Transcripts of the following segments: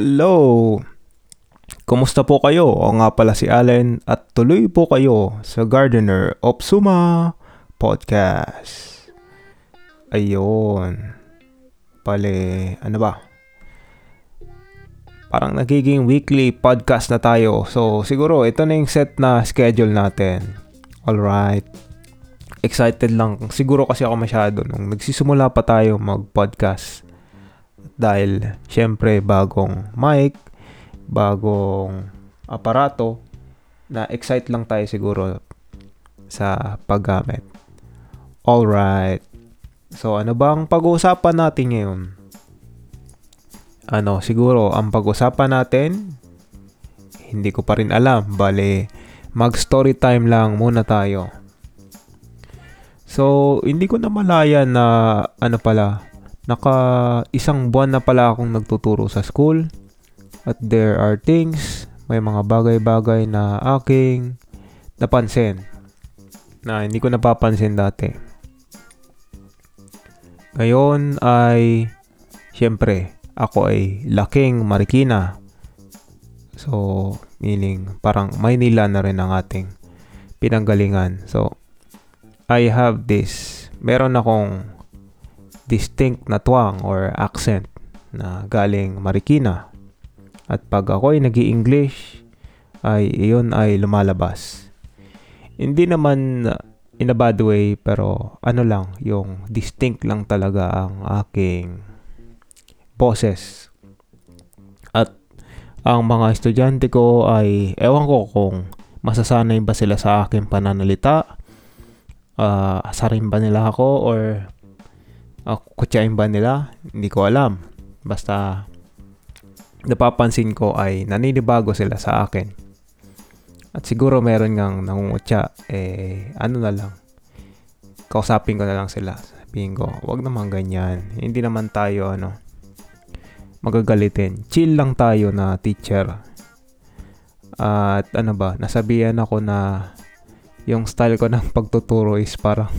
Hello! Kumusta po kayo? O nga pala si Allen at tuloy po kayo sa Gardener of Suma Podcast. Ayun. Pale, ano ba? Parang nagiging weekly podcast na tayo. So, siguro ito na yung set na schedule natin. Alright. Excited lang. Siguro kasi ako masyado nung nagsisimula pa tayo mag-podcast dahil syempre bagong mic, bagong aparato, na excite lang tayo siguro sa paggamit. Alright. So ano bang pag-uusapan natin ngayon? Ano, siguro ang pag-usapan natin, hindi ko pa rin alam. Bale, mag-story time lang muna tayo. So, hindi ko na malaya na ano pala, Naka isang buwan na pala akong nagtuturo sa school at there are things, may mga bagay-bagay na aking napansin na hindi ko napapansin dati. Ngayon ay syempre ako ay laking Marikina. So, meaning parang Maynila na rin ang ating pinanggalingan. So, I have this. Meron akong distinct na twang or accent na galing Marikina. At pag ako ay nag english ay iyon ay lumalabas. Hindi naman in a bad way pero ano lang, yung distinct lang talaga ang aking boses. At ang mga estudyante ko ay ewan ko kung masasanay ba sila sa aking pananalita. Uh, asarin ba nila ako or uh, kutsain ba nila? Hindi ko alam. Basta napapansin ko ay naninibago sila sa akin. At siguro meron ngang nangungutya, eh ano na lang. Kausapin ko na lang sila. Sabihin ko, wag naman ganyan. Hindi naman tayo ano, magagalitin. Chill lang tayo na teacher. At ano ba, nasabihan ako na yung style ko ng pagtuturo is parang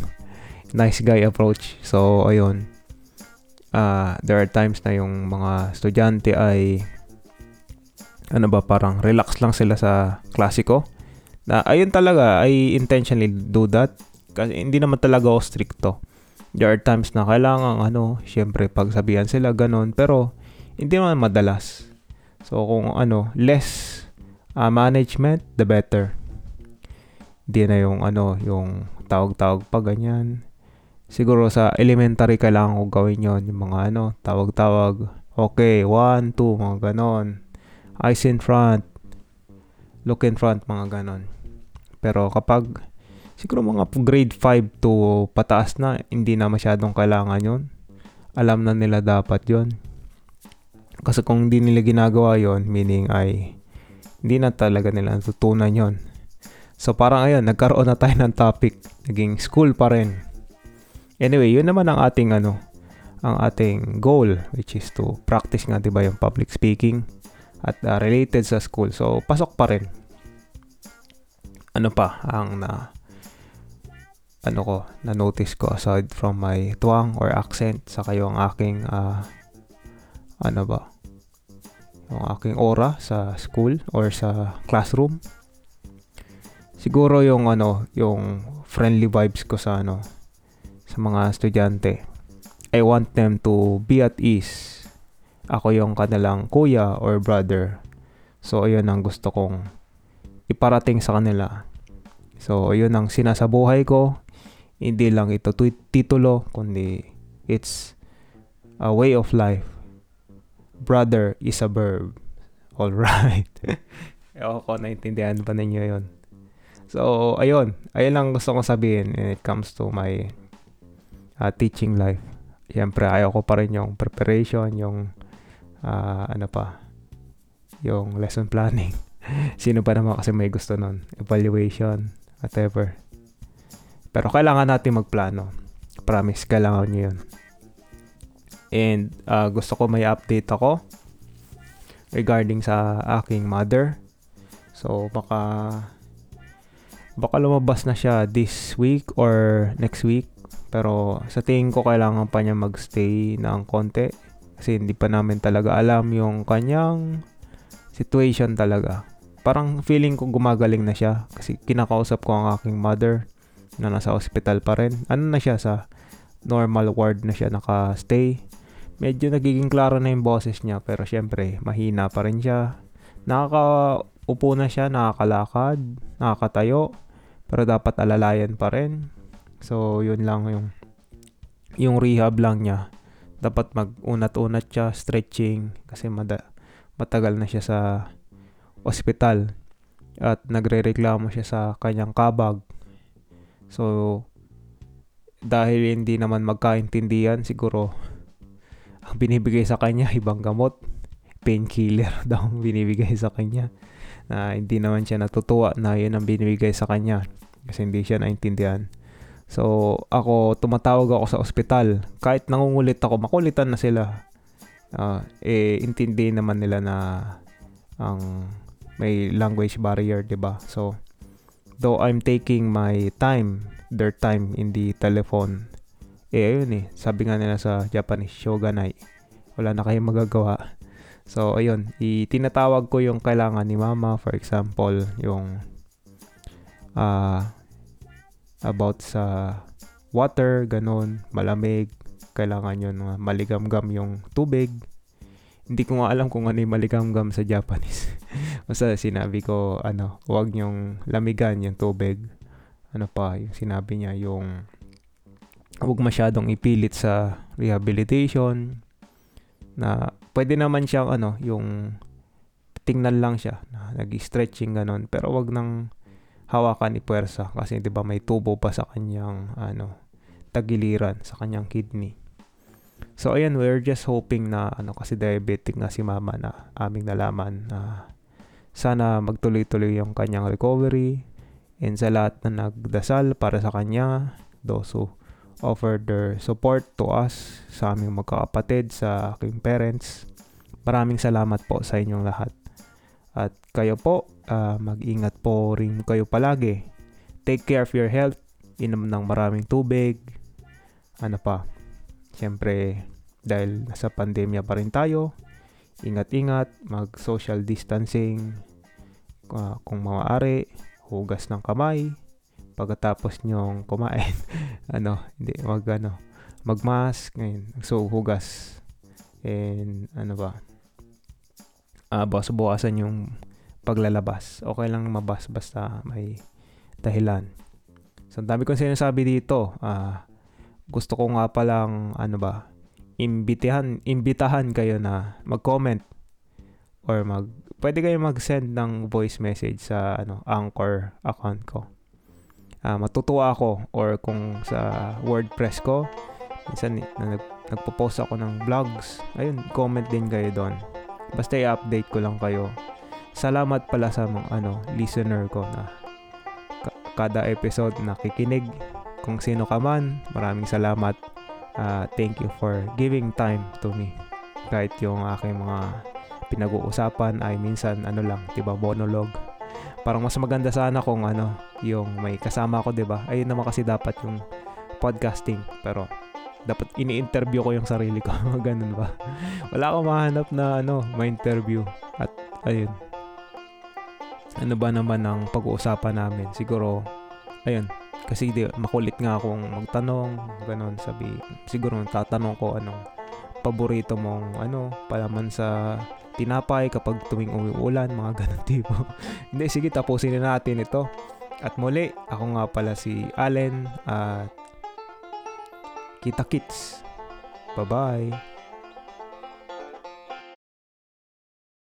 nice guy approach. So, ayun. Uh, there are times na yung mga estudyante ay ano ba, parang relax lang sila sa klasiko. Na ayun talaga, I intentionally do that. Kasi hindi naman talaga ako stricto. There are times na kailangan ano, syempre pagsabihan sila ganun, pero hindi naman madalas. So kung ano, less uh, management, the better. Hindi na yung ano, yung tawag-tawag pa ganyan siguro sa elementary kailangan ko gawin yon yung mga ano, tawag-tawag. Okay, one, two, mga ganon. Eyes in front. Look in front, mga ganon. Pero kapag siguro mga grade 5 to pataas na, hindi na masyadong kailangan yon Alam na nila dapat yon Kasi kung hindi nila ginagawa yon meaning ay hindi na talaga nila natutunan yon So parang ayun, nagkaroon na tayo ng topic. Naging school pa rin Anyway, yun naman ang ating ano, ang ating goal which is to practice nga 'di ba yung public speaking at uh, related sa school. So pasok pa rin. Ano pa ang na ano ko, na notice ko aside from my twang or accent sa kayo ang aking uh, ano ba? Yung aking aura sa school or sa classroom. Siguro yung ano, yung friendly vibes ko sa ano, sa mga estudyante. I want them to be at ease. Ako yung kanilang kuya or brother. So, ayun ang gusto kong iparating sa kanila. So, ayun ang sinasabuhay ko. Hindi lang ito titulo, kundi it's a way of life. Brother is a verb. Alright. Ewan ko, naintindihan ba ninyo yon So, ayun. Ayun lang gusto kong sabihin when it comes to my uh, teaching life. Siyempre, ayaw ko pa rin yung preparation, yung uh, ano pa, yung lesson planning. Sino pa naman kasi may gusto nun? Evaluation, whatever. Pero kailangan natin magplano. Promise, kailangan nyo yun. And uh, gusto ko may update ako regarding sa aking mother. So, baka baka lumabas na siya this week or next week pero sa tingin ko kailangan pa niya magstay ng konti. Kasi hindi pa namin talaga alam yung kanyang situation talaga. Parang feeling ko gumagaling na siya kasi kinakausap ko ang aking mother na nasa hospital pa rin. Ano na siya sa normal ward na siya naka-stay. Medyo nagiging klaro na yung boses niya pero syempre mahina pa rin siya. Nakakaupo na siya, nakakalakad, nakakatayo pero dapat alalayan pa rin. So yun lang yung yung rehab lang niya dapat mag-unat-unat siya, stretching, kasi mada, matagal na siya sa ospital at nagre-reklamo siya sa kanyang kabag. So, dahil hindi naman magkaintindihan, siguro ang binibigay sa kanya, ibang gamot, painkiller daw ang binibigay sa kanya. Na hindi naman siya natutuwa na yun ang binibigay sa kanya kasi hindi siya naintindihan. So, ako, tumatawag ako sa ospital. Kahit nangungulit ako, makulitan na sila. Uh, eh, intindi naman nila na ang may language barrier, 'di ba? So, though I'm taking my time, their time in the telephone, eh, ayun eh, sabi nga nila sa Japanese, shoganai. Wala na kayong magagawa. So, ayun, itinatawag ko yung kailangan ni mama, for example, yung uh, about sa water, ganun, malamig, kailangan yun uh, maligamgam yung tubig. Hindi ko nga alam kung ano yung maligamgam sa Japanese. Basta sinabi ko, ano, huwag nyong lamigan yung tubig. Ano pa, yung sinabi niya, yung huwag masyadong ipilit sa rehabilitation na pwede naman siyang ano, yung tingnan lang siya na nag-stretching ganun pero wag nang hawakan ni puwersa kasi 'di ba may tubo pa sa kanyang ano tagiliran sa kanyang kidney. So ayan, we're just hoping na ano kasi diabetic na si mama na aming nalaman na sana magtuloy-tuloy yung kanyang recovery and sa lahat na nagdasal para sa kanya, those who offer their support to us, sa aming magkakapatid, sa aking parents. Maraming salamat po sa inyong lahat. At kayo po, uh, mag-ingat po rin kayo palagi. Take care of your health. Inom ng maraming tubig. Ano pa? Siyempre, dahil nasa pandemya pa rin tayo, ingat-ingat, mag-social distancing, uh, kung maaari, hugas ng kamay, pagkatapos nyong kumain, ano, hindi, mag, ano, mag-mask, ngayon, so, hugas, and, ano ba, uh, bukas-bukasan yung paglalabas. Okay lang mabas basta may dahilan. So, ang dami kong sinasabi dito. Uh, gusto ko nga palang, ano ba, imbitahan, imbitahan kayo na mag-comment or mag, pwede kayo mag-send ng voice message sa ano, Anchor account ko. Uh, matutuwa ako or kung sa WordPress ko, minsan na nag, nagpo-post ako ng vlogs, ayun, comment din kayo doon. Basta i-update ko lang kayo. Salamat pala sa mga ano, listener ko na kada episode nakikinig. Kung sino ka man, maraming salamat. Uh, thank you for giving time to me. Kahit yung aking mga pinag-uusapan ay minsan ano lang, 'di ba, monologue. Parang mas maganda sana kung ano, yung may kasama ko, 'di ba? Ayun naman kasi dapat yung podcasting. Pero dapat ini-interview ko yung sarili ko. Ganun ba? Wala akong mahanap na ano, ma-interview. At ayun. Ano ba naman ang pag-uusapan namin? Siguro, ayun. Kasi di, makulit nga akong magtanong, ganun, sabi, siguro tatanong ko anong paborito mong ano, palaman sa tinapay kapag tuwing umuulan, mga ganun tipo. Hindi, sige, tapusin na natin ito. At muli, ako nga pala si Allen at Kita kits. Bye-bye.